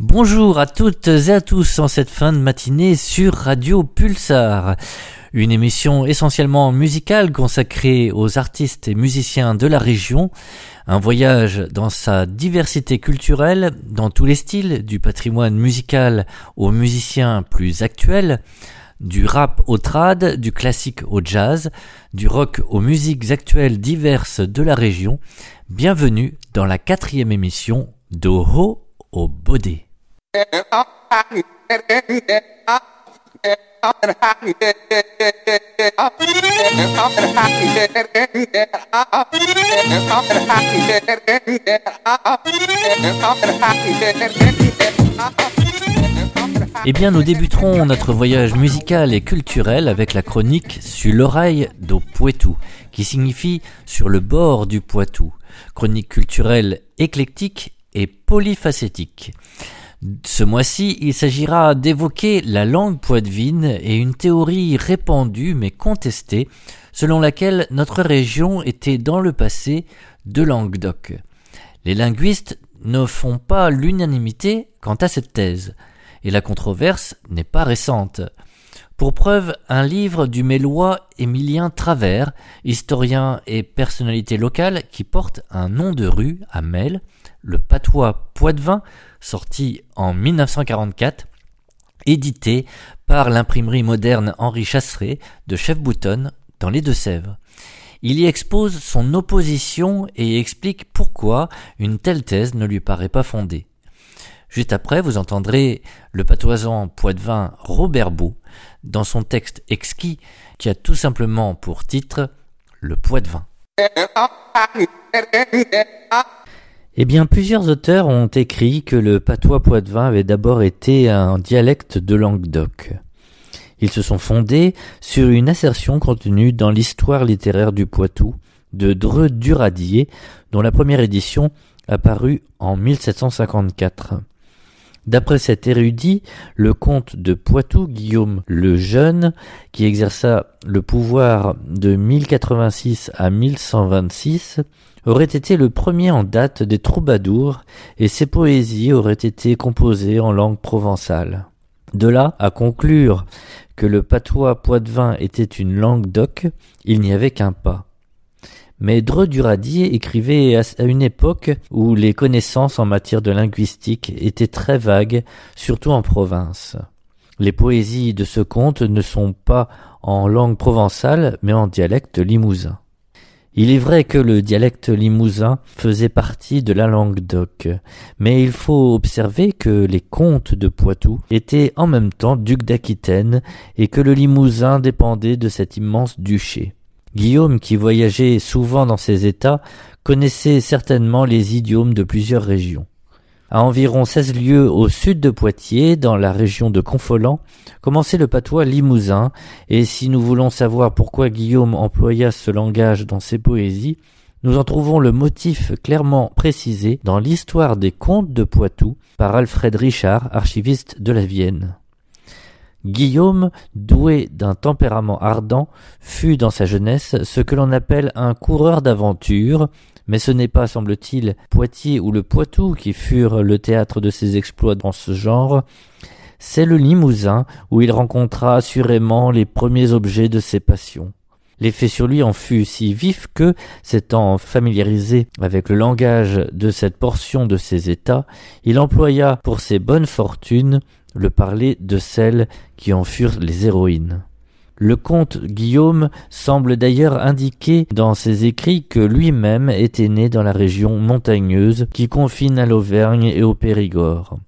Bonjour à toutes et à tous en cette fin de matinée sur Radio Pulsar. Une émission essentiellement musicale consacrée aux artistes et musiciens de la région. Un voyage dans sa diversité culturelle, dans tous les styles, du patrimoine musical aux musiciens plus actuels, du rap au trad, du classique au jazz, du rock aux musiques actuelles diverses de la région. Bienvenue dans la quatrième émission d'Oho au Bodé. Eh bien, nous débuterons notre voyage musical et culturel avec la chronique Sur l'oreille d'au Poitou, qui signifie sur le bord du Poitou. Chronique culturelle éclectique et polyfacétique. Ce mois-ci, il s'agira d'évoquer la langue poitevine et une théorie répandue mais contestée selon laquelle notre région était dans le passé de Languedoc. Les linguistes ne font pas l'unanimité quant à cette thèse, et la controverse n'est pas récente. Pour preuve, un livre du mélois Émilien Travers, historien et personnalité locale qui porte un nom de rue à Mel, le patois poitevin, sorti en 1944, édité par l'imprimerie moderne Henri Chasseret de Chef-Boutonne dans les Deux-Sèvres. Il y expose son opposition et explique pourquoi une telle thèse ne lui paraît pas fondée. Juste après, vous entendrez le patoisant poitevin Robert Beau dans son texte exquis qui a tout simplement pour titre Le poitevin. Eh bien, plusieurs auteurs ont écrit que le patois poitevin avait d'abord été un dialecte de Languedoc. Ils se sont fondés sur une assertion contenue dans l'histoire littéraire du Poitou de Dreux Duradier, dont la première édition apparut en 1754. D'après cet érudit, le comte de Poitou, Guillaume le Jeune, qui exerça le pouvoir de 1086 à 1126, aurait été le premier en date des troubadours, et ses poésies auraient été composées en langue provençale. De là à conclure que le patois poitevin était une langue d'oc, il n'y avait qu'un pas. Mais Dreux Duradier écrivait à une époque où les connaissances en matière de linguistique étaient très vagues, surtout en province. Les poésies de ce conte ne sont pas en langue provençale, mais en dialecte limousin. Il est vrai que le dialecte limousin faisait partie de la langue d'oc, mais il faut observer que les comtes de Poitou étaient en même temps ducs d'Aquitaine et que le limousin dépendait de cet immense duché. Guillaume, qui voyageait souvent dans ces États, connaissait certainement les idiomes de plusieurs régions. À environ seize lieues au sud de Poitiers, dans la région de Confolens, commençait le patois limousin, et si nous voulons savoir pourquoi Guillaume employa ce langage dans ses poésies, nous en trouvons le motif clairement précisé dans l'histoire des contes de Poitou par Alfred Richard, archiviste de la Vienne. Guillaume, doué d'un tempérament ardent, fut dans sa jeunesse ce que l'on appelle un coureur d'aventure, mais ce n'est pas, semble-t-il, Poitiers ou le Poitou qui furent le théâtre de ses exploits dans ce genre, c'est le Limousin où il rencontra assurément les premiers objets de ses passions. L'effet sur lui en fut si vif que, s'étant familiarisé avec le langage de cette portion de ses états, il employa pour ses bonnes fortunes le parler de celles qui en furent les héroïnes. Le comte Guillaume semble d'ailleurs indiquer dans ses écrits que lui-même était né dans la région montagneuse qui confine à l'Auvergne et au Périgord.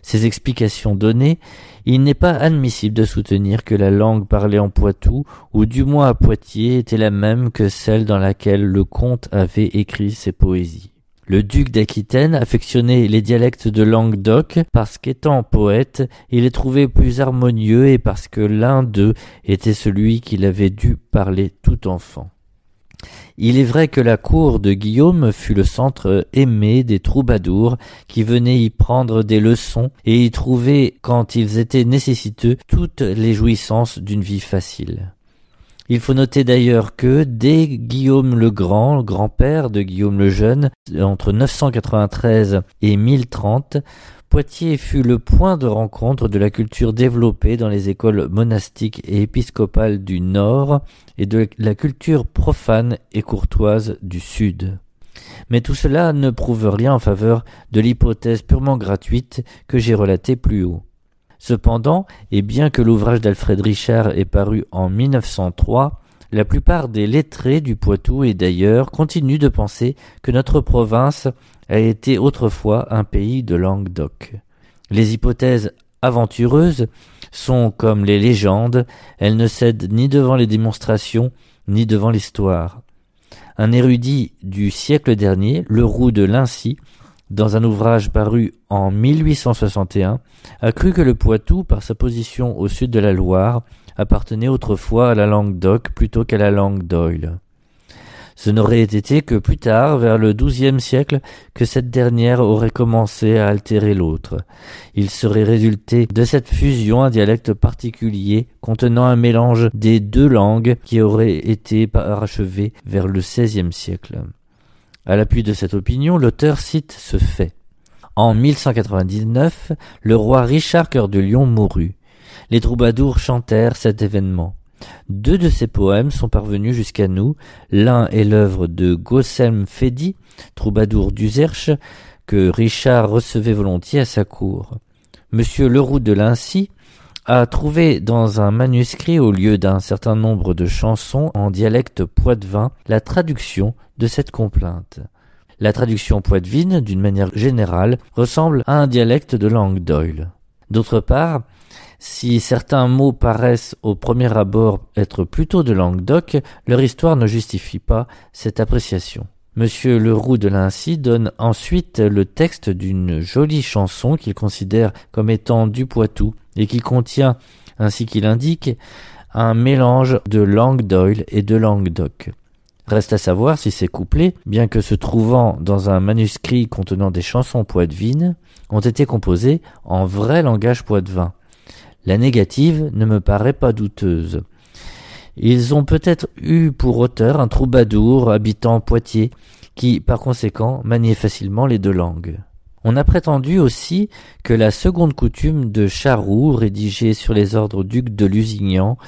Ces explications données, il n'est pas admissible de soutenir que la langue parlée en Poitou, ou du moins à Poitiers, était la même que celle dans laquelle le comte avait écrit ses poésies. Le duc d'Aquitaine affectionnait les dialectes de Languedoc parce qu'étant poète, il les trouvait plus harmonieux et parce que l'un d'eux était celui qu'il avait dû parler tout enfant. Il est vrai que la cour de Guillaume fut le centre aimé des troubadours qui venaient y prendre des leçons et y trouver, quand ils étaient nécessiteux, toutes les jouissances d'une vie facile. Il faut noter d'ailleurs que dès Guillaume le Grand, grand-père de Guillaume le Jeune, entre 993 et 1030, Poitiers fut le point de rencontre de la culture développée dans les écoles monastiques et épiscopales du Nord et de la culture profane et courtoise du Sud. Mais tout cela ne prouve rien en faveur de l'hypothèse purement gratuite que j'ai relatée plus haut. Cependant, et bien que l'ouvrage d'Alfred Richard ait paru en 1903, la plupart des lettrés du Poitou et d'ailleurs continuent de penser que notre province a été autrefois un pays de Languedoc. Les hypothèses aventureuses sont comme les légendes, elles ne cèdent ni devant les démonstrations, ni devant l'histoire. Un érudit du siècle dernier, le roux de Lincy, dans un ouvrage paru en 1861, a cru que le Poitou, par sa position au sud de la Loire, appartenait autrefois à la langue d'Oc plutôt qu'à la langue d'Oil. Ce n'aurait été que plus tard, vers le XIIe siècle, que cette dernière aurait commencé à altérer l'autre. Il serait résulté de cette fusion un dialecte particulier contenant un mélange des deux langues qui aurait été parachevé vers le XVIe siècle. À l'appui de cette opinion, l'auteur cite ce fait. En 1199, le roi Richard Cœur de Lion mourut les troubadours chantèrent cet événement. Deux de ces poèmes sont parvenus jusqu'à nous. L'un est l'œuvre de Gossem Fedi, troubadour d'Uzerche, que Richard recevait volontiers à sa cour. Monsieur Leroux de Lincy a trouvé dans un manuscrit, au lieu d'un certain nombre de chansons en dialecte poitevin, la traduction de cette complainte. La traduction poitevine, d'une manière générale, ressemble à un dialecte de langue d'Oil. D'autre part, si certains mots paraissent au premier abord être plutôt de Languedoc, leur histoire ne justifie pas cette appréciation. Monsieur Leroux de Lincy donne ensuite le texte d'une jolie chanson qu'il considère comme étant du Poitou et qui contient, ainsi qu'il indique, un mélange de langue d'Oil et de Languedoc. Reste à savoir si ces couplets, bien que se trouvant dans un manuscrit contenant des chansons poitevines, ont été composés en vrai langage poitevin. La négative ne me paraît pas douteuse. Ils ont peut-être eu pour auteur un troubadour habitant Poitiers, qui, par conséquent, maniait facilement les deux langues. On a prétendu aussi que la seconde coutume de Charroux, rédigée sur les ordres ducs de Lusignan,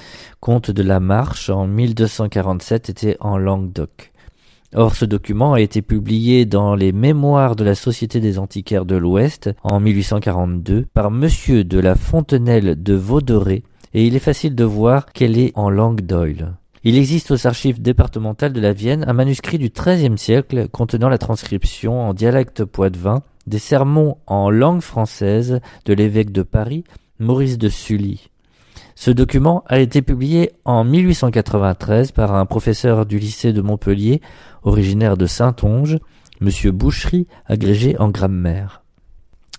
comte de la Marche en 1247, était en Languedoc. Or, ce document a été publié dans les Mémoires de la Société des antiquaires de l'Ouest en 1842 par Monsieur de la Fontenelle de Vaudoré, et il est facile de voir qu'elle est en langue d'Oil. Il existe aux archives départementales de la Vienne un manuscrit du XIIIe siècle contenant la transcription en dialecte poitevin des sermons en langue française de l'évêque de Paris, Maurice de Sully. Ce document a été publié en 1893 par un professeur du lycée de Montpellier, originaire de Saint-Onge, M. Boucherie, agrégé en grammaire.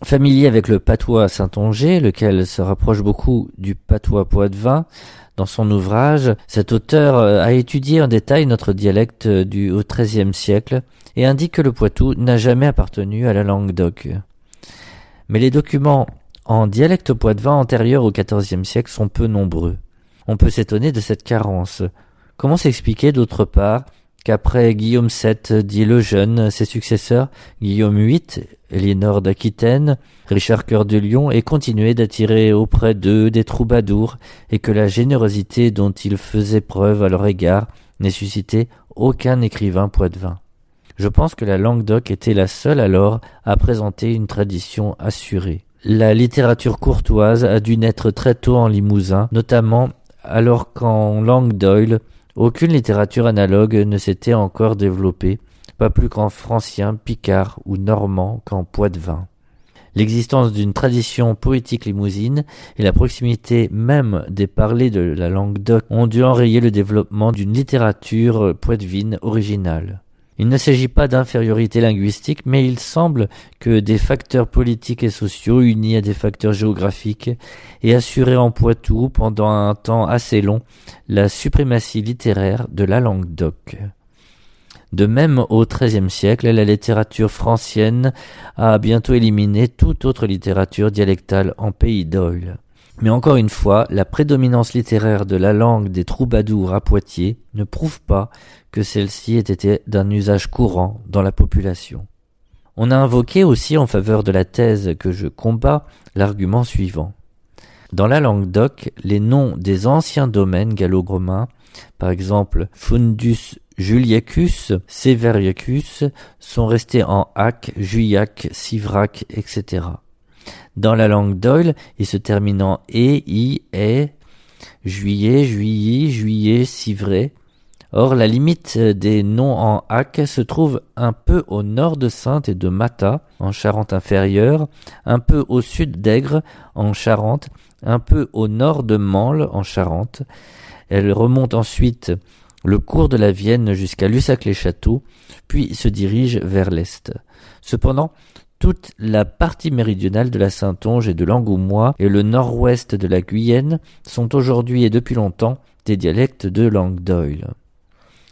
Familier avec le patois saint-onger, lequel se rapproche beaucoup du patois poitevin, dans son ouvrage, cet auteur a étudié en détail notre dialecte du au XIIIe siècle et indique que le Poitou n'a jamais appartenu à la langue d'oc. Mais les documents en dialecte poitevin antérieur au XIVe siècle sont peu nombreux. On peut s'étonner de cette carence. Comment s'expliquer d'autre part qu'après Guillaume VII, dit le jeune, ses successeurs, Guillaume VIII, Éléonore d'Aquitaine, Richard Cœur de Lion, aient continué d'attirer auprès d'eux des troubadours, et que la générosité dont ils faisaient preuve à leur égard n'ait suscité aucun écrivain poitevin. Je pense que la langue d'oc était la seule alors à présenter une tradition assurée. La littérature courtoise a dû naître très tôt en Limousin, notamment alors qu'en langue d'Oil, aucune littérature analogue ne s'était encore développée, pas plus qu'en francien, picard ou normand qu'en poitevin. L'existence d'une tradition poétique limousine et la proximité même des parlers de la langue d'Oc ont dû enrayer le développement d'une littérature poitevine originale. Il ne s'agit pas d'infériorité linguistique, mais il semble que des facteurs politiques et sociaux unis à des facteurs géographiques aient assuré en Poitou pendant un temps assez long la suprématie littéraire de la langue d'oc. De même, au XIIIe siècle, la littérature francienne a bientôt éliminé toute autre littérature dialectale en pays d'Oil. Mais encore une fois, la prédominance littéraire de la langue des troubadours à Poitiers ne prouve pas que celle-ci ait été d'un usage courant dans la population. On a invoqué aussi en faveur de la thèse que je combats l'argument suivant. Dans la langue d'oc, les noms des anciens domaines gallo-romains, par exemple Fundus Juliacus, Severiacus, sont restés en Ac, Juillac, Sivrac, etc. Dans la langue d'Oil, ils se terminent en E, I, E, Juillet, Juilly, Juillet, Civray. Or, la limite des noms en Ac se trouve un peu au nord de Sainte et de Mata, en Charente inférieure, un peu au sud d'Aigre, en Charente, un peu au nord de Mansle, en Charente. Elle remonte ensuite le cours de la Vienne jusqu'à Lussac-les-Châteaux, puis se dirige vers l'est. Cependant, toute la partie méridionale de la Saintonge et de l'Angoumois et le nord-ouest de la Guyenne sont aujourd'hui et depuis longtemps des dialectes de langue d'Oil.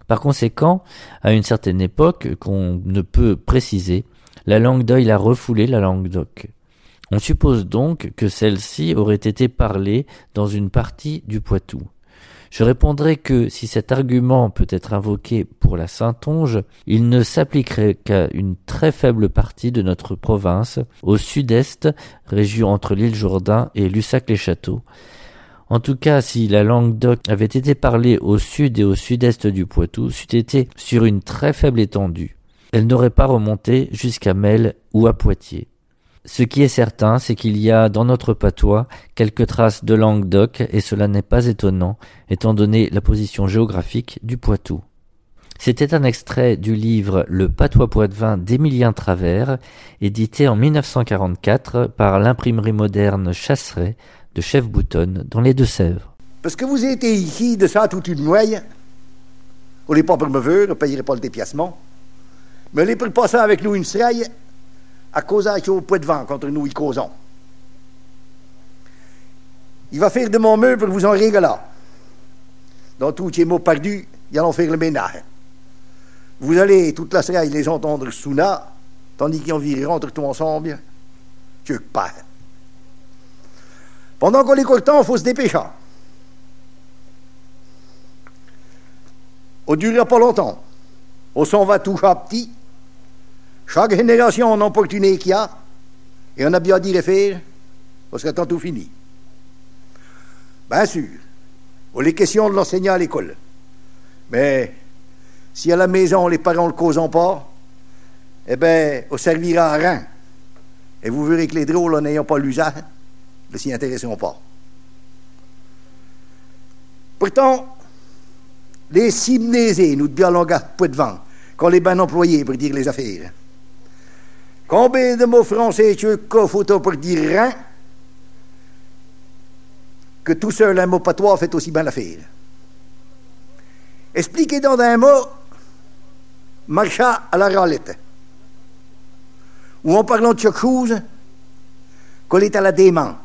Par conséquent, à une certaine époque qu'on ne peut préciser, la langue d'Oil a refoulé la langue d'Oc. On suppose donc que celle-ci aurait été parlée dans une partie du Poitou. Je répondrai que si cet argument peut être invoqué pour la Saintonge, il ne s'appliquerait qu'à une très faible partie de notre province, au sud-est, région entre l'île Jourdain et Lussac-les-Châteaux. En tout cas, si la langue d'oc avait été parlée au sud et au sud-est du Poitou, c'eût été sur une très faible étendue. Elle n'aurait pas remonté jusqu'à Mel ou à Poitiers. Ce qui est certain, c'est qu'il y a dans notre patois quelques traces de langue d'oc, et cela n'est pas étonnant, étant donné la position géographique du Poitou. C'était un extrait du livre Le patois poitevin d'Émilien Travers, édité en 1944 par l'imprimerie moderne Chasseret de Chef Boutonne dans les Deux-Sèvres. Parce que vous étiez ici de ça toute une noye, on n'est pas pour me on ne payerait pas le dépiacement, mais les pour passer avec nous une à cause au poids de vent contre nous y causons. Il va faire de mon mieux pour vous en rigoler. Dans tous les mots perdus, ils allons faire le ménage. Vous allez toute la soirée les entendre souna, tandis qu'ils en entre tout ensemble. Dieu pas. Pendant qu'on est temps, il faut se dépêcher. On ne durera pas longtemps. On s'en va tout à petit. Chaque génération en opportunité qu'il y a, et on a bien dit les faire, parce que tant tout fini. Bien sûr, on les questions de l'enseignant à l'école. Mais si à la maison les parents ne le causent pas, eh bien, on servira à rien. Et vous verrez que les drôles, n'ayant pas l'usage, ne s'y intéresseront pas. Pourtant, les simnésés, nous bien langage peu de vent, quand les bains employés pour dire les affaires. Combien de mots français tu photo pour dire rien que tout seul un mot patois fait aussi bien l'affaire? Expliquez dans un mot marcha à la ralette. Ou en parlant de quelque chose, qu'on est à la dément.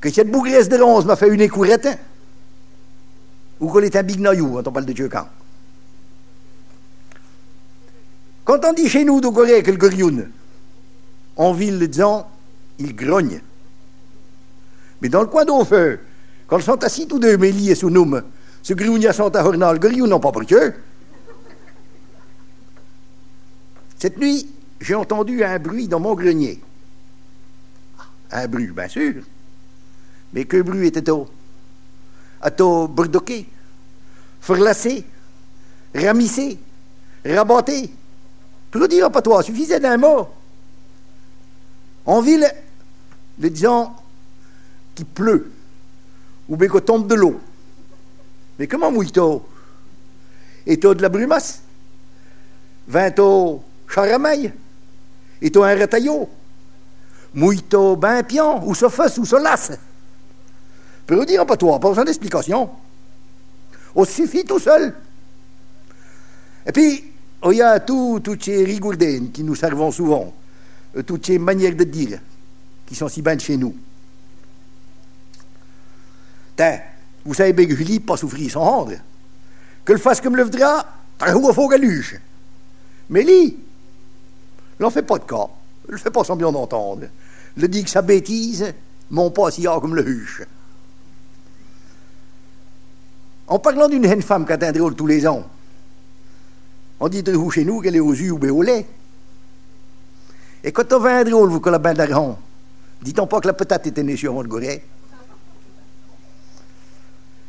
Que cette bougresse de ronce m'a fait une écourette, ou qu'on est un big noyou quand on parle de Dieu quand. Quand on dit chez nous que en ville, disant, il grogne. Mais dans le coin d'au feu, quand ils sont assis tous deux, Mélie et Sounoum, ce grioun sont à Hornal, gorioun n'ont pas pour eux. Cette nuit, j'ai entendu un bruit dans mon grenier. Un bruit, bien sûr. Mais que bruit était-il A-t-il burdoqué, ferlassé, ramissé, rabatté pas toi, suffisait d'un mot. En ville, les disons qu'il pleut, ou bien qu'on tombe de l'eau. Mais comment mouille-t-on? Et de la brumasse Vint-on charameille Et un retaillot Mouille-t-on ben pion Ou se fesse ou se lasse Pour dire pas toi, pas besoin d'explication. On suffit tout seul. Et puis, a tout, toutes ces rigourdaines qui nous servent souvent, euh, toutes ces manières de dire qui sont si bonnes chez nous. Tiens, vous savez bien que Julie pas souffrir sans rendre. Que le fasse comme le voudra, t'as un faux galuche. Mais lui, n'en fait pas de cas. Le fait pas sans bien entendre. Le dit que sa bêtise, mon pas si comme le huche. En parlant d'une jeune femme qui atteint drôle tous les ans, on dit de chez nous qu'elle est aux yeux ou au lait? Et quand on va un drôle, vous, que la bain d'argent, dit-on pas que la patate était née sur Montgoret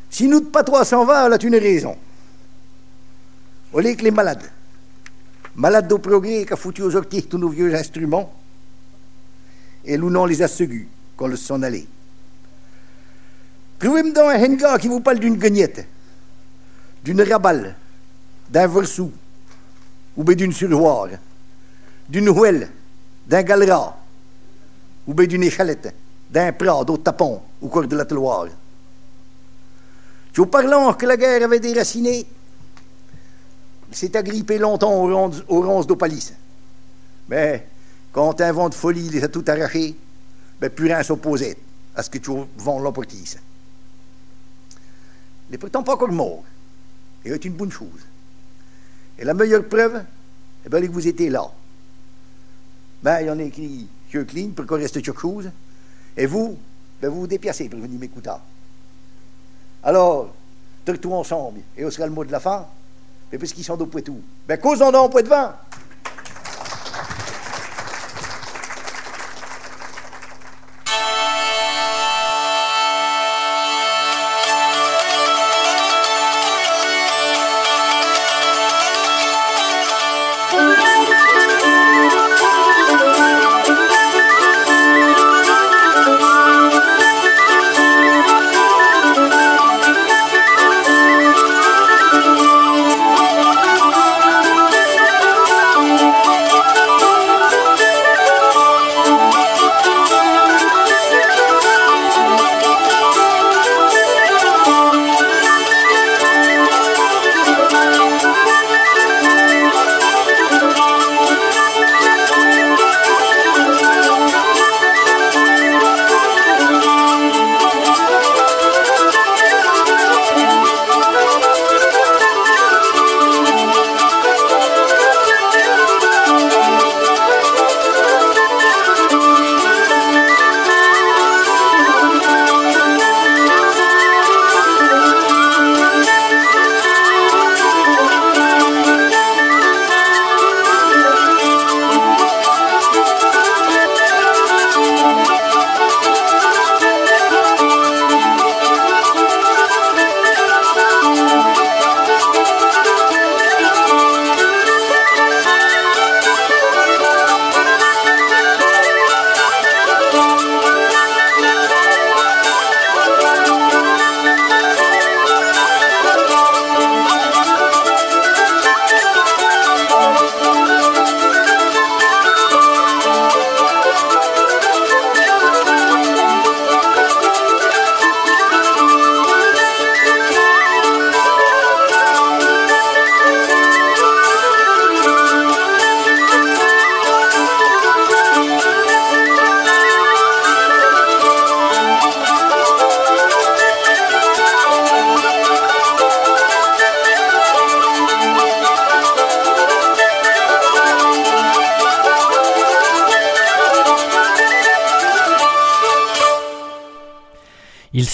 Si nous de pas 300 va, elle a une raison. On est que les malades. Malades au progrès qui a foutu aux orties tous nos vieux instruments. Et nous les a segus qu'on le s'en allait. Trouvez-moi dans un henga qui vous parle d'une gagnette, d'une rabale, d'un versou, ou bien d'une survoire, d'une houelle, d'un galera, ou bien d'une échalette, d'un prat, d'autres tapons, ou corps de la teloire. Tu vous parlant que la guerre avait déraciné, s'est agrippé longtemps aux ronces d'Opalis. Mais quand un vent de folie les a tout arrachés, ben plus rien s'opposait à ce que tu vends l'emportisse. Il n'est pourtant pas encore mort. Et c'est une bonne chose. Et la meilleure preuve, eh bien, que vous étiez là. Ben, il y en a écrit que clean pour qu'on reste quelque chose. Et vous, ben, vous vous dépiacez pour venir m'écouter. Alors, tout ensemble, et on sera le mot de la fin. Et puisqu'ils sont d'au tout, ben, causons en point de vin.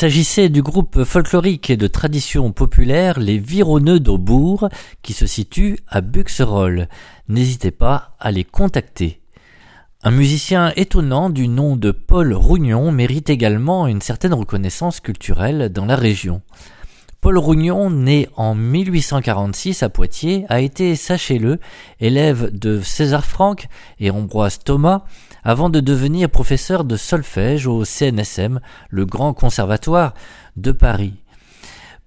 S'agissait du groupe folklorique et de tradition populaire Les Vironneux d'Aubourg qui se situe à Buxerolles. N'hésitez pas à les contacter. Un musicien étonnant du nom de Paul Rougnon mérite également une certaine reconnaissance culturelle dans la région. Paul Rougnon, né en 1846 à Poitiers, a été, sachez-le, élève de César Franck et Ambroise Thomas, avant de devenir professeur de solfège au CNSM, le Grand Conservatoire de Paris.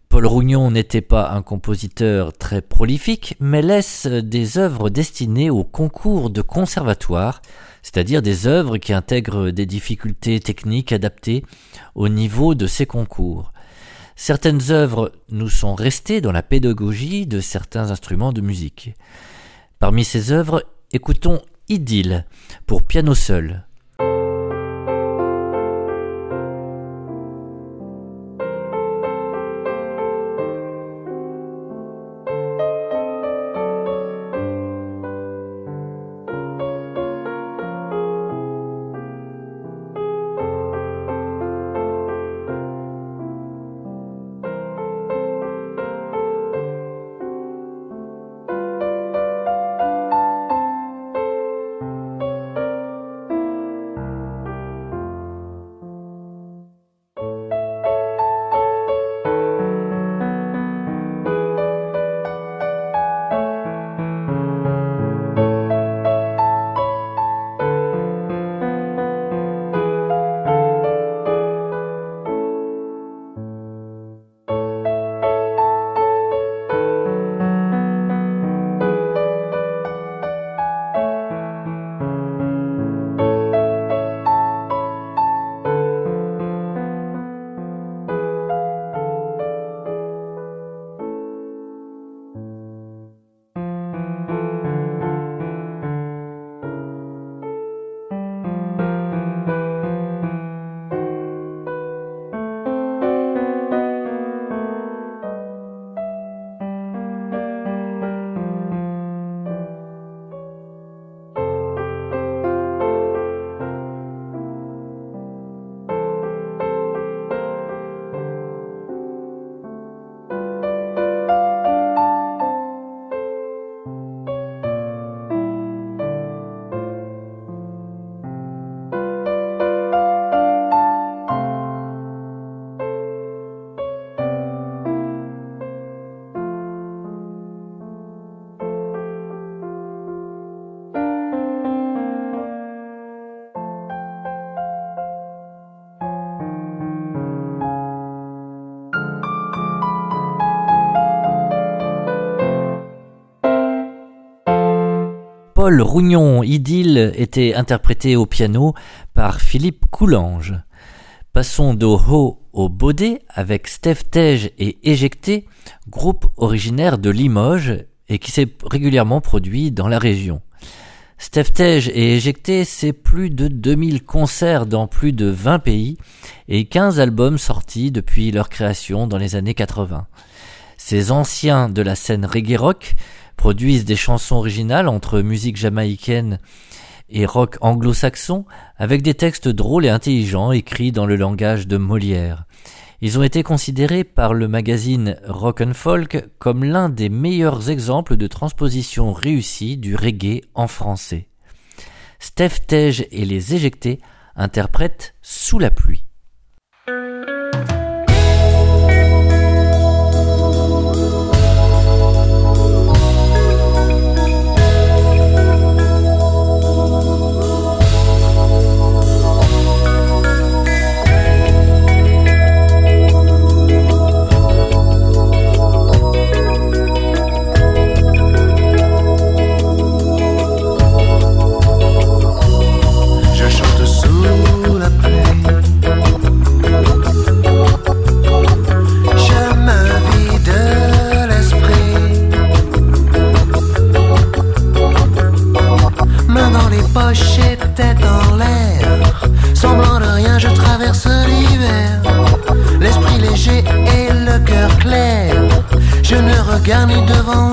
Paul Rougnon n'était pas un compositeur très prolifique, mais laisse des œuvres destinées au concours de conservatoire, c'est-à-dire des œuvres qui intègrent des difficultés techniques adaptées au niveau de ces concours. Certaines œuvres nous sont restées dans la pédagogie de certains instruments de musique. Parmi ces œuvres, écoutons Idylle pour piano seul. Paul Rougnon, Idylle, était interprété au piano par Philippe Coulange. Passons d'au haut au baudet avec Steph Tej et Éjecté, groupe originaire de Limoges et qui s'est régulièrement produit dans la région. Steph Tej et Éjecté, c'est plus de 2000 concerts dans plus de 20 pays et 15 albums sortis depuis leur création dans les années 80. Ces anciens de la scène reggae rock produisent des chansons originales entre musique jamaïcaine et rock anglo-saxon avec des textes drôles et intelligents écrits dans le langage de Molière. Ils ont été considérés par le magazine Rock Folk comme l'un des meilleurs exemples de transposition réussie du reggae en français. Steph Tej et les éjectés interprètent Sous la pluie. garni devant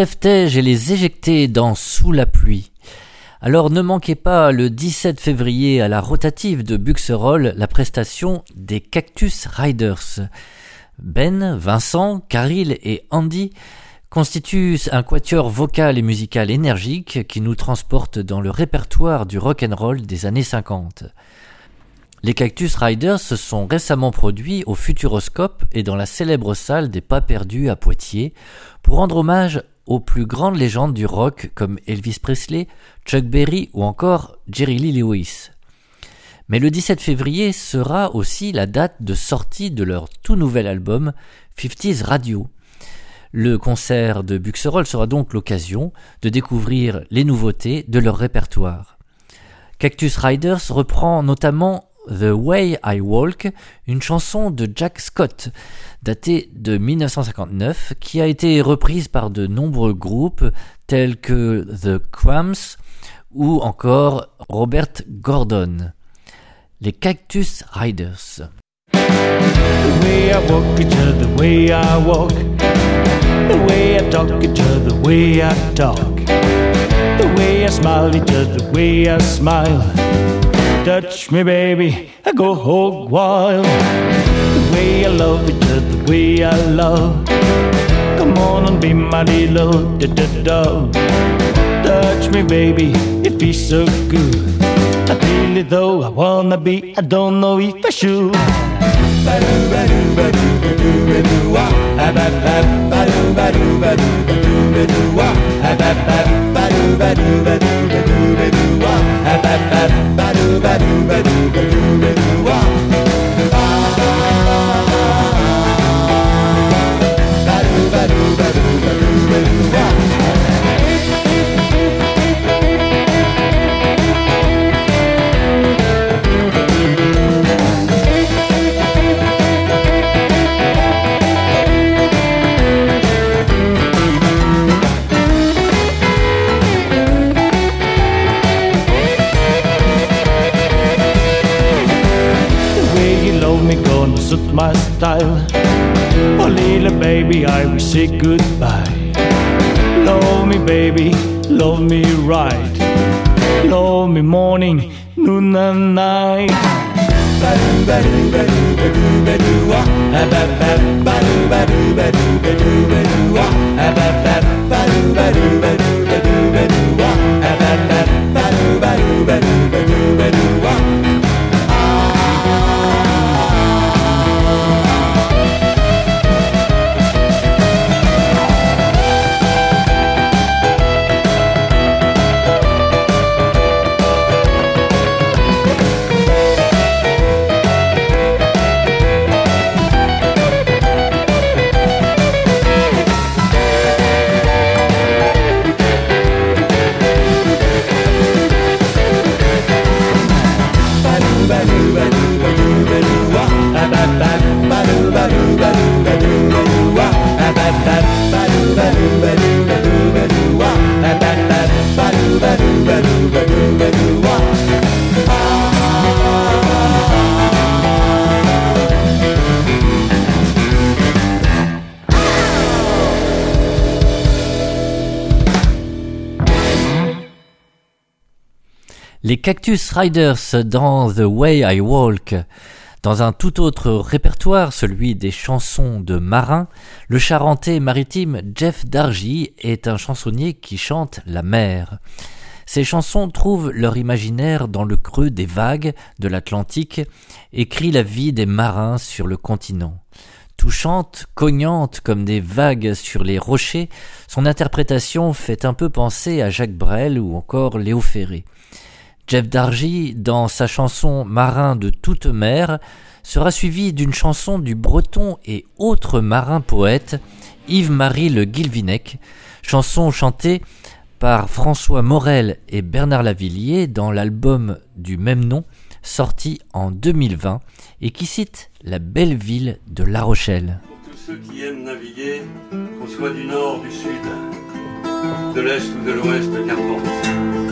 éjecter dans Sous la pluie. Alors ne manquez pas le 17 février à la rotative de Buxerolles la prestation des Cactus Riders. Ben, Vincent, Caril et Andy constituent un quatuor vocal et musical énergique qui nous transporte dans le répertoire du rock and roll des années 50. Les Cactus Riders se sont récemment produits au Futuroscope et dans la célèbre salle des Pas Perdus à Poitiers pour rendre hommage aux plus grandes légendes du rock comme Elvis Presley, Chuck Berry ou encore Jerry Lee Lewis. Mais le 17 février sera aussi la date de sortie de leur tout nouvel album 50s Radio. Le concert de Buxerolles sera donc l'occasion de découvrir les nouveautés de leur répertoire. Cactus Riders reprend notamment The Way I Walk, une chanson de Jack Scott, datée de 1959, qui a été reprise par de nombreux groupes tels que The Cramps ou encore Robert Gordon. Les Cactus Riders. The way I walk the way I walk. The way I talk the way I talk. The way I smile the way I smile. Touch me, baby, I go hog wild. The way I love each other, the way I love. Come on and be my little da da dove. Touch me, baby, it feels so good. I feel it though, I wanna be, I don't know if I should ba ba ba ba do ba do ba do ba do ba style. Oh, little baby, I will say goodbye. Love me, baby, love me right. Love me morning, noon, and night. Ba-do, ba-do, ba-do, ba-do, ba-do. Ba-ba-ba, ba-do, ba-do, ba-do, ba-do, ba-do. Ba-ba-ba, ba-do, ba-do, ba-do, ba-do, ba-do. Ba-ba-ba, ba-do, ba-do, ba-do, Les Cactus Riders dans The Way I Walk. Dans un tout autre répertoire, celui des chansons de marins, le charentais maritime Jeff Dargy est un chansonnier qui chante la mer. Ses chansons trouvent leur imaginaire dans le creux des vagues de l'Atlantique et crient la vie des marins sur le continent. Touchante, cognante comme des vagues sur les rochers, son interprétation fait un peu penser à Jacques Brel ou encore Léo Ferré. Jeff Dargy, dans sa chanson Marin de toute mer, sera suivi d'une chanson du breton et autre marin poète Yves-Marie Le Guilvinec, chanson chantée par François Morel et Bernard Lavillier dans l'album du même nom sorti en 2020 et qui cite la belle ville de La Rochelle. Pour tous ceux qui aiment naviguer, qu'on soit du nord, du sud, de l'est ou de l'ouest, qu'importe.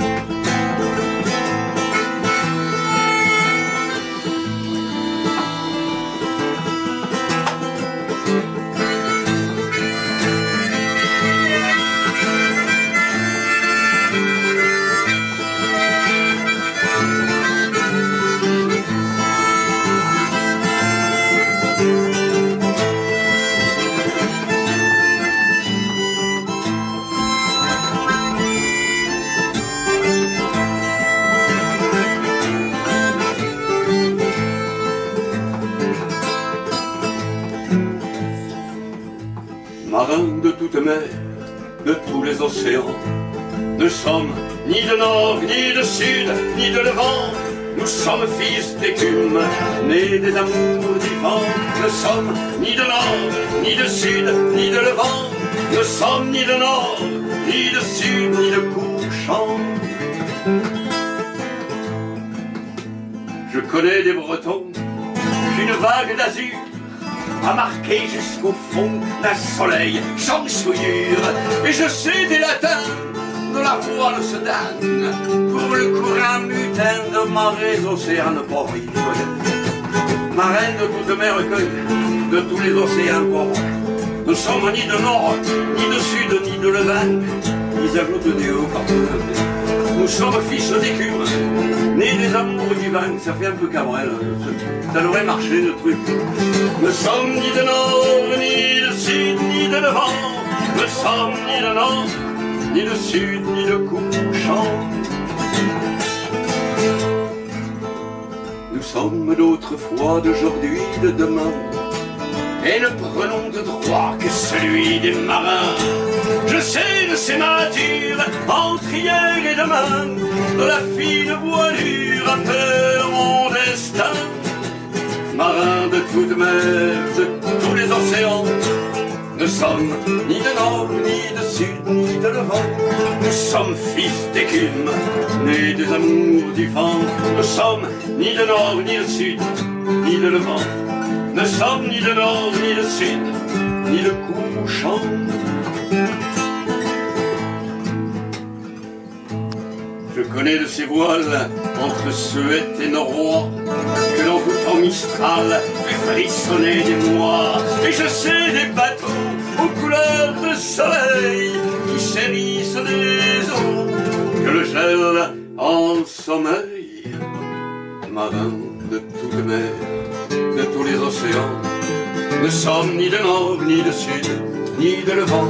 De toute mer, de tous les océans, ne sommes ni de nord, ni de sud, ni de levant. Nous sommes fils d'écume, nés des amours du vent. Sommes ni de nord, ni de sud, ni de levant. Ne sommes ni de nord, ni de sud, ni de couchant. Je connais des Bretons qu'une vague d'azur a marqué jusqu'au fond d'un soleil sans souillure. Et je sais des latins de la voile se damne pour le courant mutin de marées océanes porrides. marraine de toute mer recueille, de tous les océans ports. Nous sommes ni de nord, ni de sud, ni de levant, ils ajoutent des hauts partout. Nous sommes fils d'écume, nés des amours du vin, ça fait un peu cabrel, ça devrait marcher le truc. Nous sommes ni de nord, ni de sud, ni de levant, nous sommes ni de nord, ni de sud, ni de couchant. Nous sommes d'autrefois, d'aujourd'hui, de demain, et ne prenons de droit que celui des marins. Je sais de ces matures, entre hier et demain, de la fine voilure à peur mon destin. Marin de toute mer, de tous les océans, nous sommes ni de nord, ni de sud, ni de levant. Nous sommes fils d'écume, nés des amours du vent. Nous sommes ni de nord, ni de sud, ni de levant. Ne sommes ni de nord, ni de sud, ni de couchant. Je connais de ces voiles entre Suède et Norrois que l'on en Mistral fait frissonner des mois. Et je sais des bateaux aux couleurs de soleil qui sérissent des eaux que le gel en sommeil. Marin de toute mer, de tous les océans, ne sommes ni de nord ni de sud, ni de levant.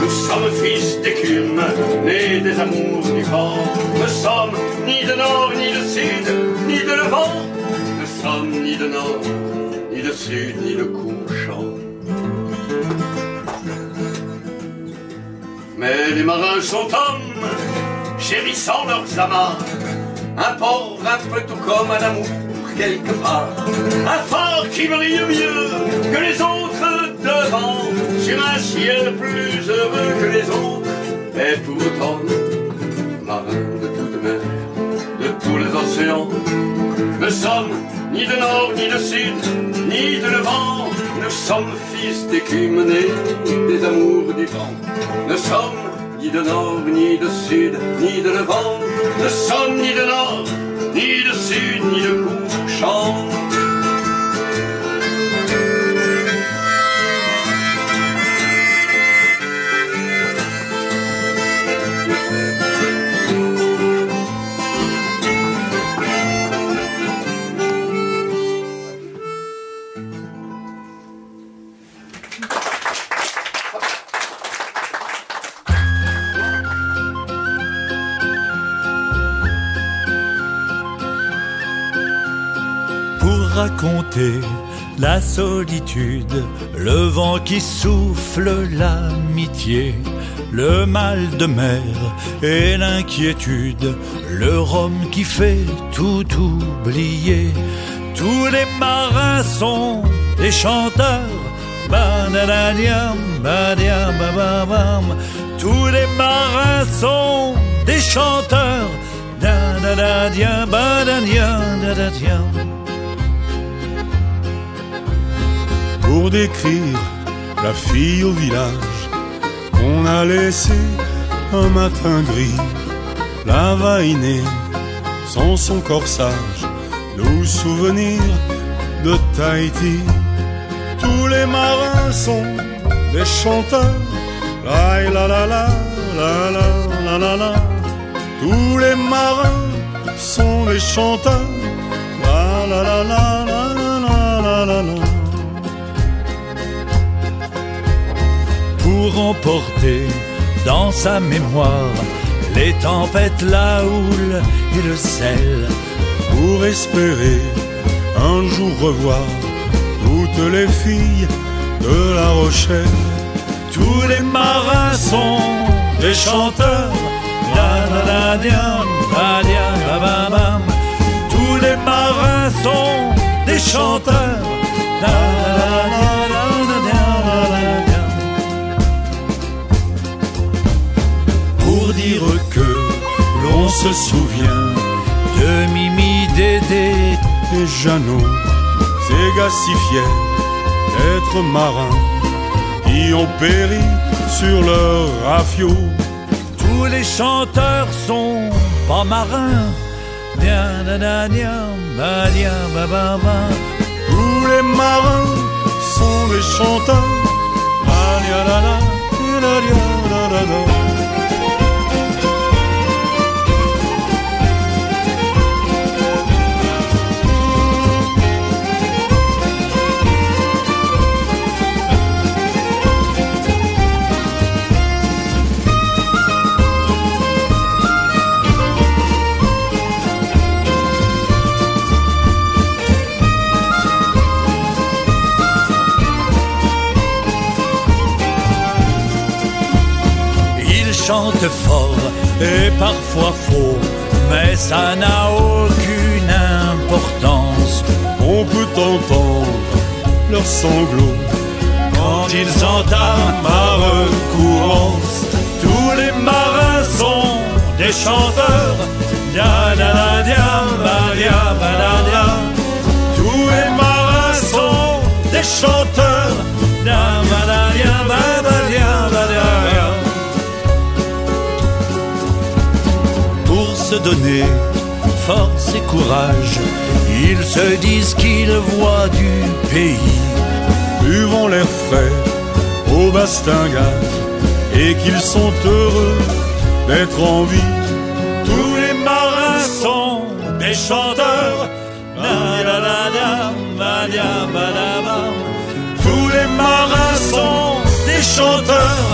Nous sommes fils d'écume, nés des amours du vent. Ne sommes ni de nord ni de sud, ni de levant. Ne sommes ni de nord, ni de sud, ni de couchant. Mais les marins sont hommes, chérissant leurs amas. Un port un peu tout comme un amour quelque part. Un phare qui brille mieux que les autres devant, sur un ciel plus heureux que les autres. Et pourtant, marin de toute mer, de tous les océans, ne sommes ni de nord, ni de sud, ni de levant. Nous sommes fils d'écume nés des amours du vent. Ne sommes ni de nord, ni de sud, ni de levant. Ne sommes ni de nord, ni de sud, ni de couchant. La solitude, le vent qui souffle l'amitié, le mal de mer et l'inquiétude, le rhum qui fait tout oublier. Tous les marins sont des chanteurs. Tous les marins sont des chanteurs. pour décrire la fille au village qu'on a laissée un matin gris. La vainée, sans son corsage, nous souvenir de Tahiti. Tous les marins sont des chanteurs. La la la la la la la la. Tous les marins sont des chanteurs. La la la la. Dans sa mémoire les tempêtes, la houle et le sel. pour espérer un jour revoir toutes les filles de La Rochelle. Tous les marins sont des chanteurs. Tous les marins sont des chanteurs. L'on se souvient de Mimi, Dédé Et Jeannot, ces gars si fiers d'être marins, qui ont péri sur leur rafio. Tous les chanteurs sont pas marins. Tous les marins sont des chanteurs. Chantent fort et parfois faux, mais ça n'a aucune importance. On peut entendre leurs sanglots Quand ils entament ma recourance, tous les marins sont des chanteurs. force et courage. Ils se disent qu'ils voient du pays. Buvons l'air frais au bastingage et qu'ils sont heureux d'être en vie. Tous les marins sont des chanteurs. Tous les marins sont des chanteurs.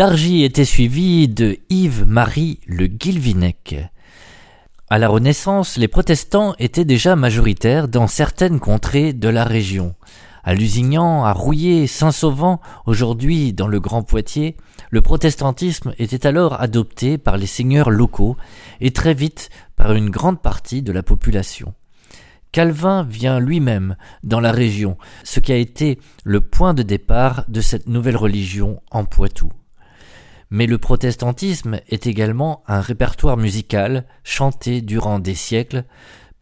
Dargy était suivi de Yves-Marie Le Guilvinec. À la Renaissance, les protestants étaient déjà majoritaires dans certaines contrées de la région. À Lusignan, à Rouillé, Saint-Sauvant, aujourd'hui dans le Grand Poitiers, le protestantisme était alors adopté par les seigneurs locaux et très vite par une grande partie de la population. Calvin vient lui-même dans la région, ce qui a été le point de départ de cette nouvelle religion en Poitou. Mais le protestantisme est également un répertoire musical chanté durant des siècles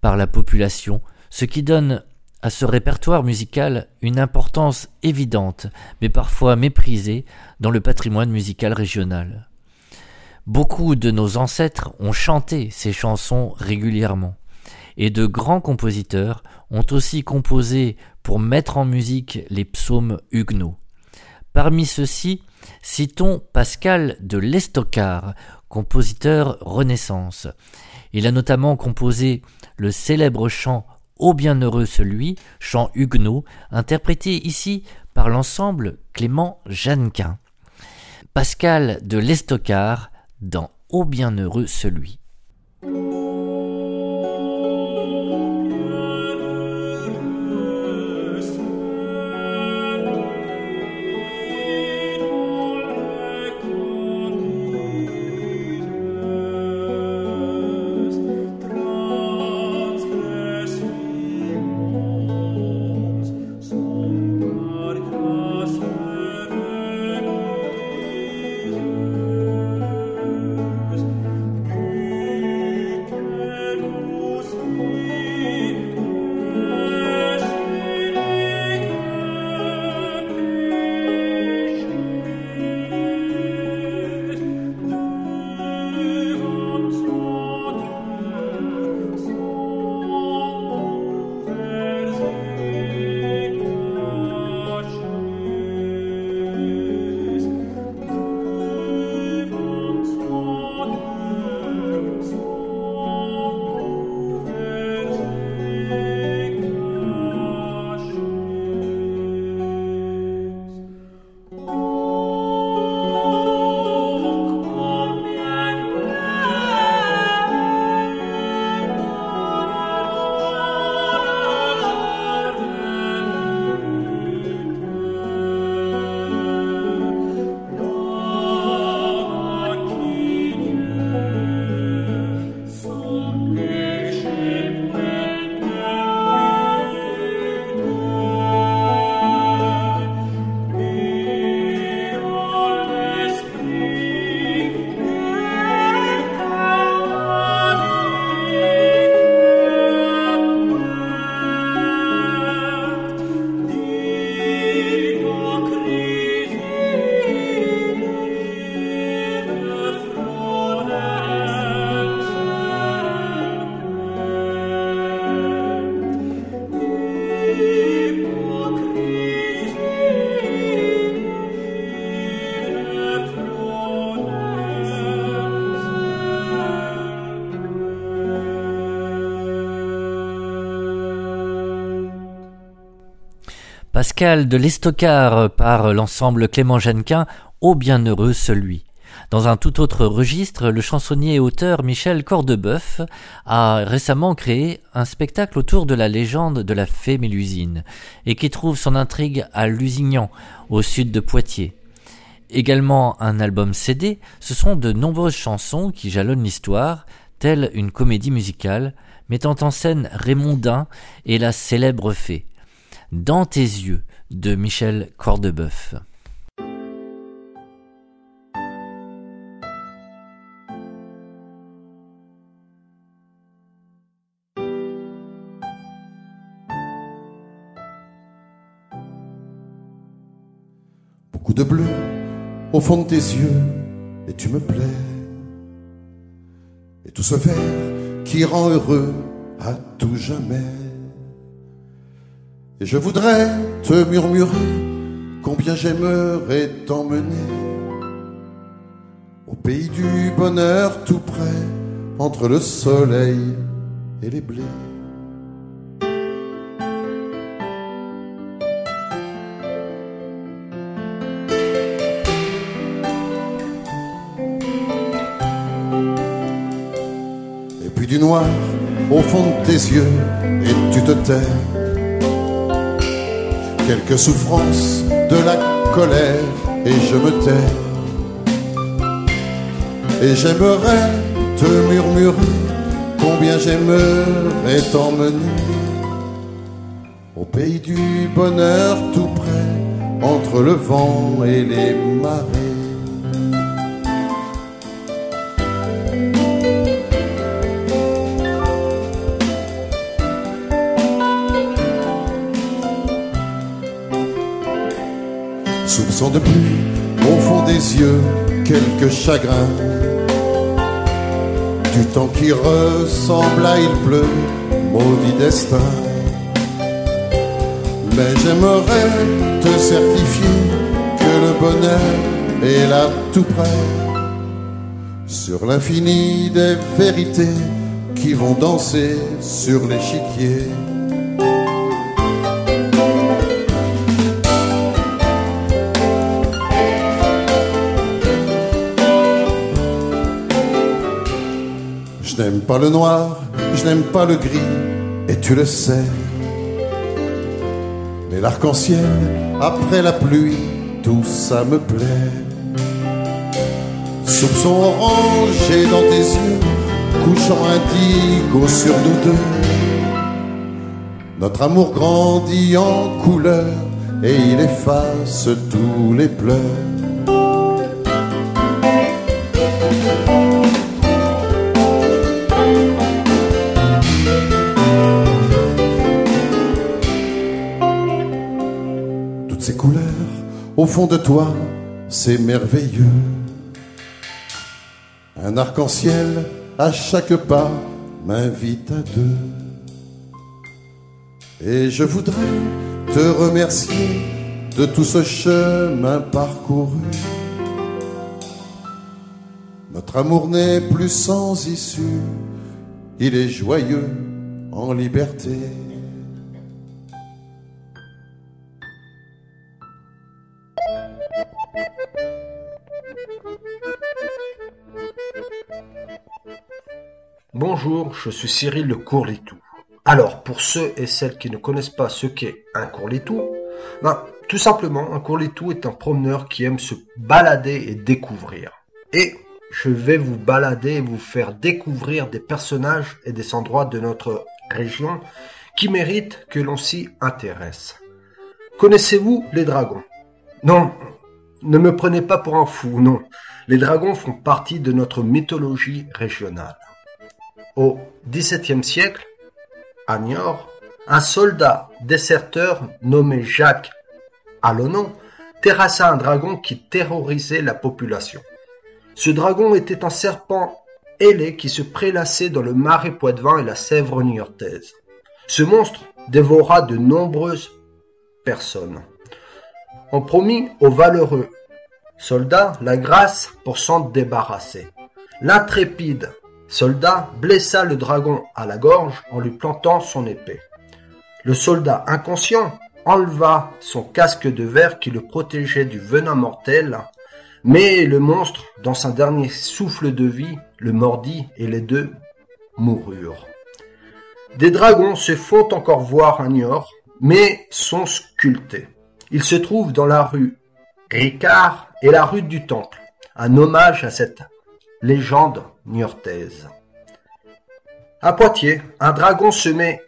par la population, ce qui donne à ce répertoire musical une importance évidente, mais parfois méprisée dans le patrimoine musical régional. Beaucoup de nos ancêtres ont chanté ces chansons régulièrement et de grands compositeurs ont aussi composé pour mettre en musique les psaumes huguenots. Parmi ceux-ci, citons Pascal de l'Estocard, compositeur Renaissance. Il a notamment composé le célèbre chant Ô bienheureux celui, chant huguenot, interprété ici par l'ensemble Clément Jeannequin. Pascal de l'Estocard dans Ô bienheureux celui. De l'Estocard par l'ensemble Clément Jeannequin, Ô bienheureux celui. Dans un tout autre registre, le chansonnier et auteur Michel Cordebeuf a récemment créé un spectacle autour de la légende de la fée Mélusine et qui trouve son intrigue à Lusignan, au sud de Poitiers. Également un album CD, ce sont de nombreuses chansons qui jalonnent l'histoire, telle une comédie musicale, mettant en scène Raymondin et la célèbre fée. Dans tes yeux de Michel Cordebeuf. Beaucoup de bleu au fond de tes yeux et tu me plais. Et tout ce vert qui rend heureux à tout jamais. Et je voudrais te murmurer combien j'aimerais t'emmener au pays du bonheur tout près entre le soleil et les blés. Et puis du noir au fond de tes yeux et tu te tais. Quelques souffrances de la colère et je me tais. Et j'aimerais te murmurer combien j'aimerais t'emmener au pays du bonheur tout près entre le vent et les marées. Soupçon de pluie au fond des yeux, quelques chagrins. Du temps qui ressemble à il pleut, maudit destin. Mais j'aimerais te certifier que le bonheur est là tout près. Sur l'infini des vérités qui vont danser sur l'échiquier. Pas le noir, je n'aime pas le gris, et tu le sais. Mais l'arc-en-ciel, après la pluie, tout ça me plaît. Soupçon orangé dans tes yeux, couchant indigo sur nous deux. Notre amour grandit en couleur et il efface tous les pleurs. Au fond de toi, c'est merveilleux. Un arc-en-ciel à chaque pas m'invite à deux. Et je voudrais te remercier de tout ce chemin parcouru. Notre amour n'est plus sans issue, il est joyeux en liberté. Bonjour, je suis Cyril le Courlitou. Alors, pour ceux et celles qui ne connaissent pas ce qu'est un courlitou, ben, tout simplement, un courlitou est un promeneur qui aime se balader et découvrir. Et je vais vous balader et vous faire découvrir des personnages et des endroits de notre région qui méritent que l'on s'y intéresse. Connaissez-vous les dragons? Non, ne me prenez pas pour un fou, non. Les dragons font partie de notre mythologie régionale. Au XVIIe siècle, à Niort, un soldat déserteur nommé Jacques Alonon terrassa un dragon qui terrorisait la population. Ce dragon était un serpent ailé qui se prélassait dans le marais poitevin et la Sèvre niortaise. Ce monstre dévora de nombreuses personnes. On promit aux valeureux soldats la grâce pour s'en débarrasser. L'intrépide soldat blessa le dragon à la gorge en lui plantant son épée. Le soldat inconscient enleva son casque de verre qui le protégeait du venin mortel, mais le monstre, dans son dernier souffle de vie, le mordit et les deux moururent. Des dragons se font encore voir à Niort, mais sont sculptés. Ils se trouvent dans la rue Ricard et la rue du Temple, un hommage à cette légende niortaise. À Poitiers, un dragon semait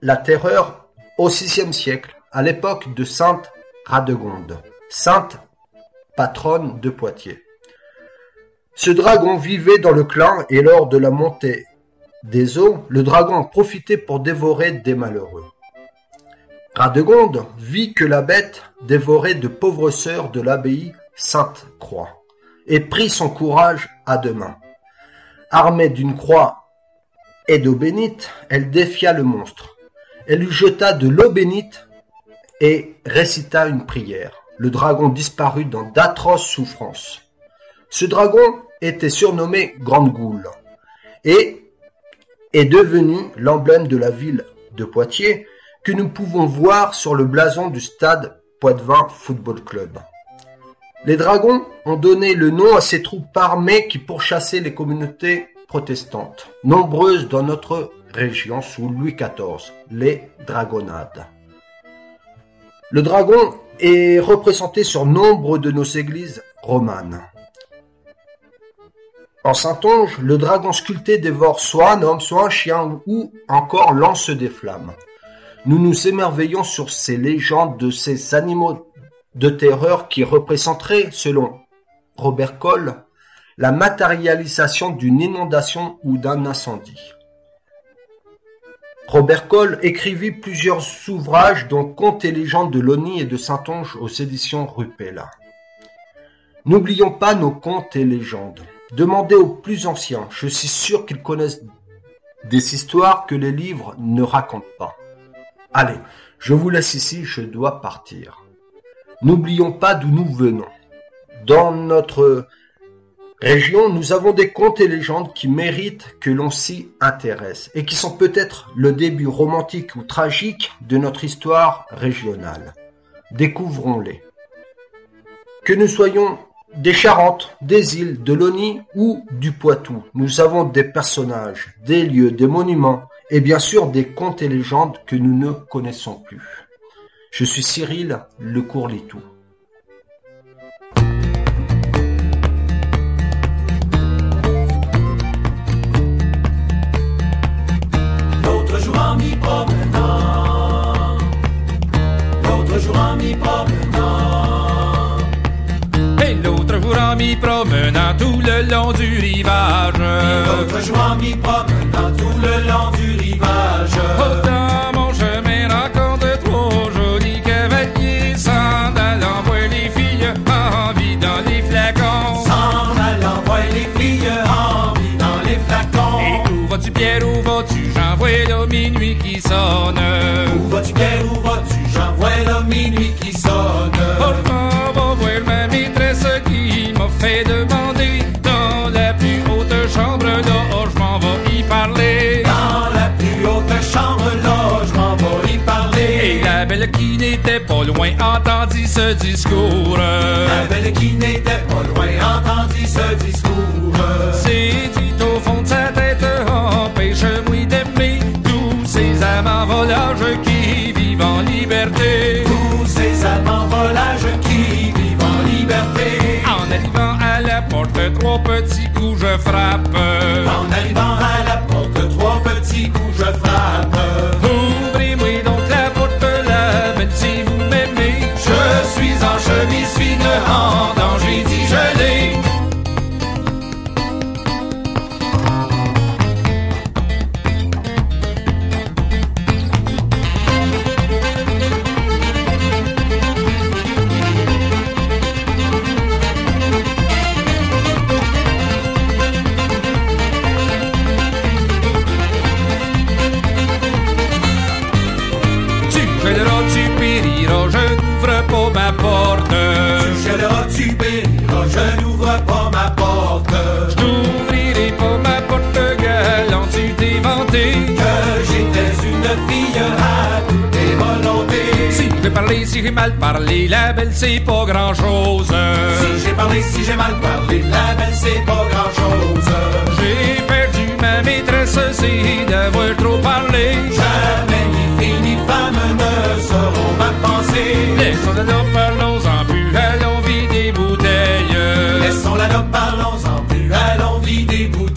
la terreur au VIe siècle, à l'époque de sainte Radegonde, sainte patronne de Poitiers. Ce dragon vivait dans le clan et lors de la montée des eaux, le dragon profitait pour dévorer des malheureux. Radegonde vit que la bête dévorait de pauvres sœurs de l'abbaye Sainte-Croix et prit son courage à deux. Armée d'une croix et d'eau bénite, elle défia le monstre. Elle lui jeta de l'eau bénite et récita une prière. Le dragon disparut dans d'atroces souffrances. Ce dragon était surnommé Grande Goule et est devenu l'emblème de la ville de Poitiers que nous pouvons voir sur le blason du stade Poitvin Football Club. Les dragons ont donné le nom à ces troupes armées qui pourchassaient les communautés protestantes, nombreuses dans notre région sous Louis XIV, les dragonnades. Le dragon est représenté sur nombre de nos églises romanes. En Saintonge, le dragon sculpté dévore soit un homme, soit un chien ou encore lance des flammes. Nous nous émerveillons sur ces légendes de ces animaux de terreur qui représenteraient, selon Robert Cole, la matérialisation d'une inondation ou d'un incendie. Robert Cole écrivit plusieurs ouvrages dont Contes et légendes de Loni et de Saintonge aux éditions Rupella. N'oublions pas nos contes et légendes. Demandez aux plus anciens, je suis sûr qu'ils connaissent des histoires que les livres ne racontent pas. Allez, je vous laisse ici, je dois partir. N'oublions pas d'où nous venons. Dans notre région, nous avons des contes et légendes qui méritent que l'on s'y intéresse et qui sont peut-être le début romantique ou tragique de notre histoire régionale. Découvrons-les. Que nous soyons des Charentes, des îles, de l'Oni ou du Poitou, nous avons des personnages, des lieux, des monuments et bien sûr des contes et légendes que nous ne connaissons plus. Je suis Cyril Le Courlitou. L'autre jour en m'y promenant, l'autre jour en m'y promenant, Et l'autre jour en m'y promenant tout le long du rivage. l'autre jour en m'y promenant tout le long du rivage. Autant qui sonne. Où vas-tu Pierre, où vas-tu? Jean, voilà minuit qui sonne. Pourtant, va voir ma maîtresse qui m'a fait demander dans la plus haute chambre oh, je m'en vais y parler. Dans la plus haute chambre là, je m'en vais y Et parler. la belle qui n'était pas loin entendit ce discours. La belle qui n'était pas loin entendit ce discours. C'est dit au fond de sa tête, empêche-moi amants volages qui vivent en liberté. Tous ces amants volages qui vivent en liberté. En arrivant à la porte, trois petits coups je frappe. En arrivant à la porte, trois petits coups je frappe. Ouvrez-moi donc la porte là, même si vous m'aimez. Je suis en chemise fine, en danger de fille volontés. Si j'ai parlé, si j'ai mal parlé, la belle c'est pas grand chose. Si j'ai parlé, si j'ai mal parlé, la belle c'est pas grand chose. J'ai perdu ma maîtresse, c'est d'avoir trop parlé. Jamais ni fille ni femme ne sauront ma pensée. Laissons-la là, parlons-en plus, allons vider des bouteilles. Laissons-la là, parlons-en plus, allons vider des bouteilles.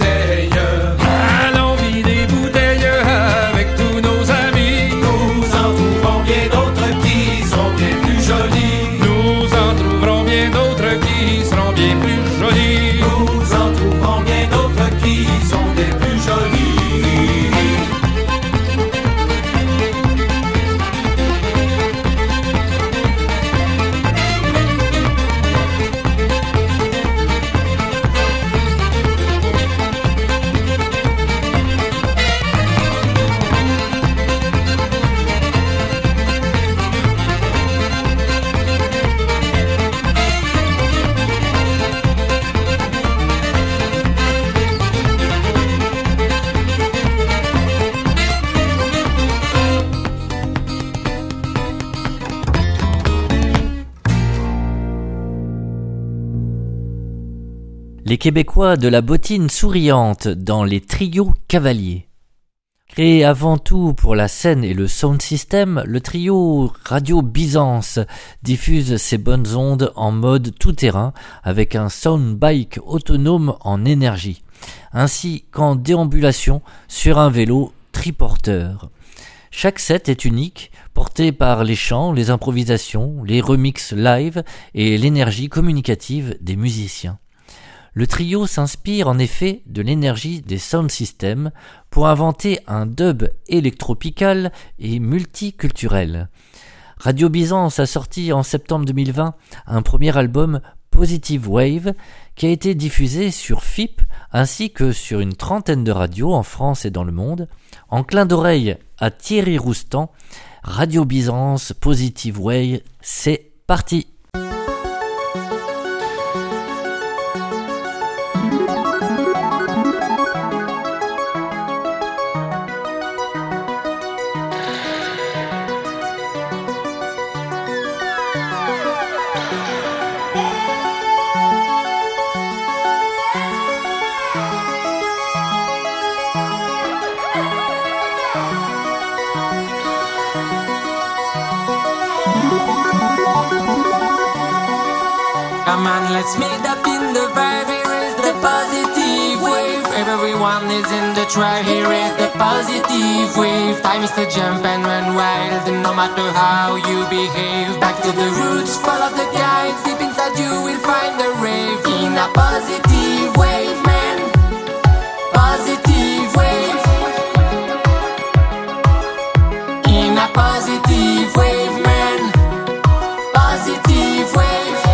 Québécois de la bottine souriante dans les trios cavaliers. Créé avant tout pour la scène et le sound system, le trio Radio Byzance diffuse ses bonnes ondes en mode tout-terrain avec un sound bike autonome en énergie, ainsi qu'en déambulation sur un vélo triporteur. Chaque set est unique, porté par les chants, les improvisations, les remixes live et l'énergie communicative des musiciens. Le trio s'inspire en effet de l'énergie des sound systems pour inventer un dub électropical et multiculturel. Radio Byzance a sorti en septembre 2020 un premier album Positive Wave qui a été diffusé sur FIP ainsi que sur une trentaine de radios en France et dans le monde. En clin d'oreille à Thierry Roustan, Radio Byzance Positive Wave, c'est parti. The tribe. Here is the positive wave. Time is to jump and run wild. And no matter how you behave, back to the roots. Follow the guide. Deep inside you will find the rave. In a positive wave, man. Positive wave. In a positive wave, man. Positive wave.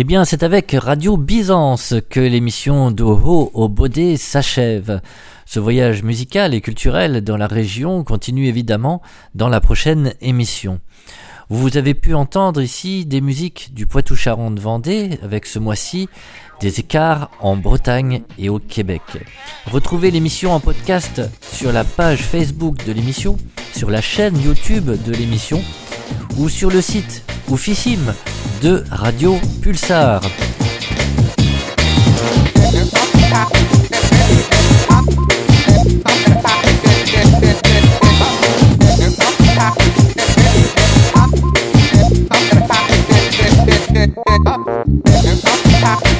Eh bien, c'est avec Radio Byzance que l'émission d'Oho au Bodé s'achève. Ce voyage musical et culturel dans la région continue évidemment dans la prochaine émission. Vous avez pu entendre ici des musiques du Poitou-Charentes-Vendée avec ce mois-ci des écarts en Bretagne et au Québec. Retrouvez l'émission en podcast sur la page Facebook de l'émission, sur la chaîne YouTube de l'émission ou sur le site oufissime de Radio Pulsar.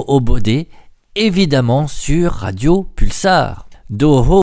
au Bodé, évidemment sur Radio Pulsar. Doho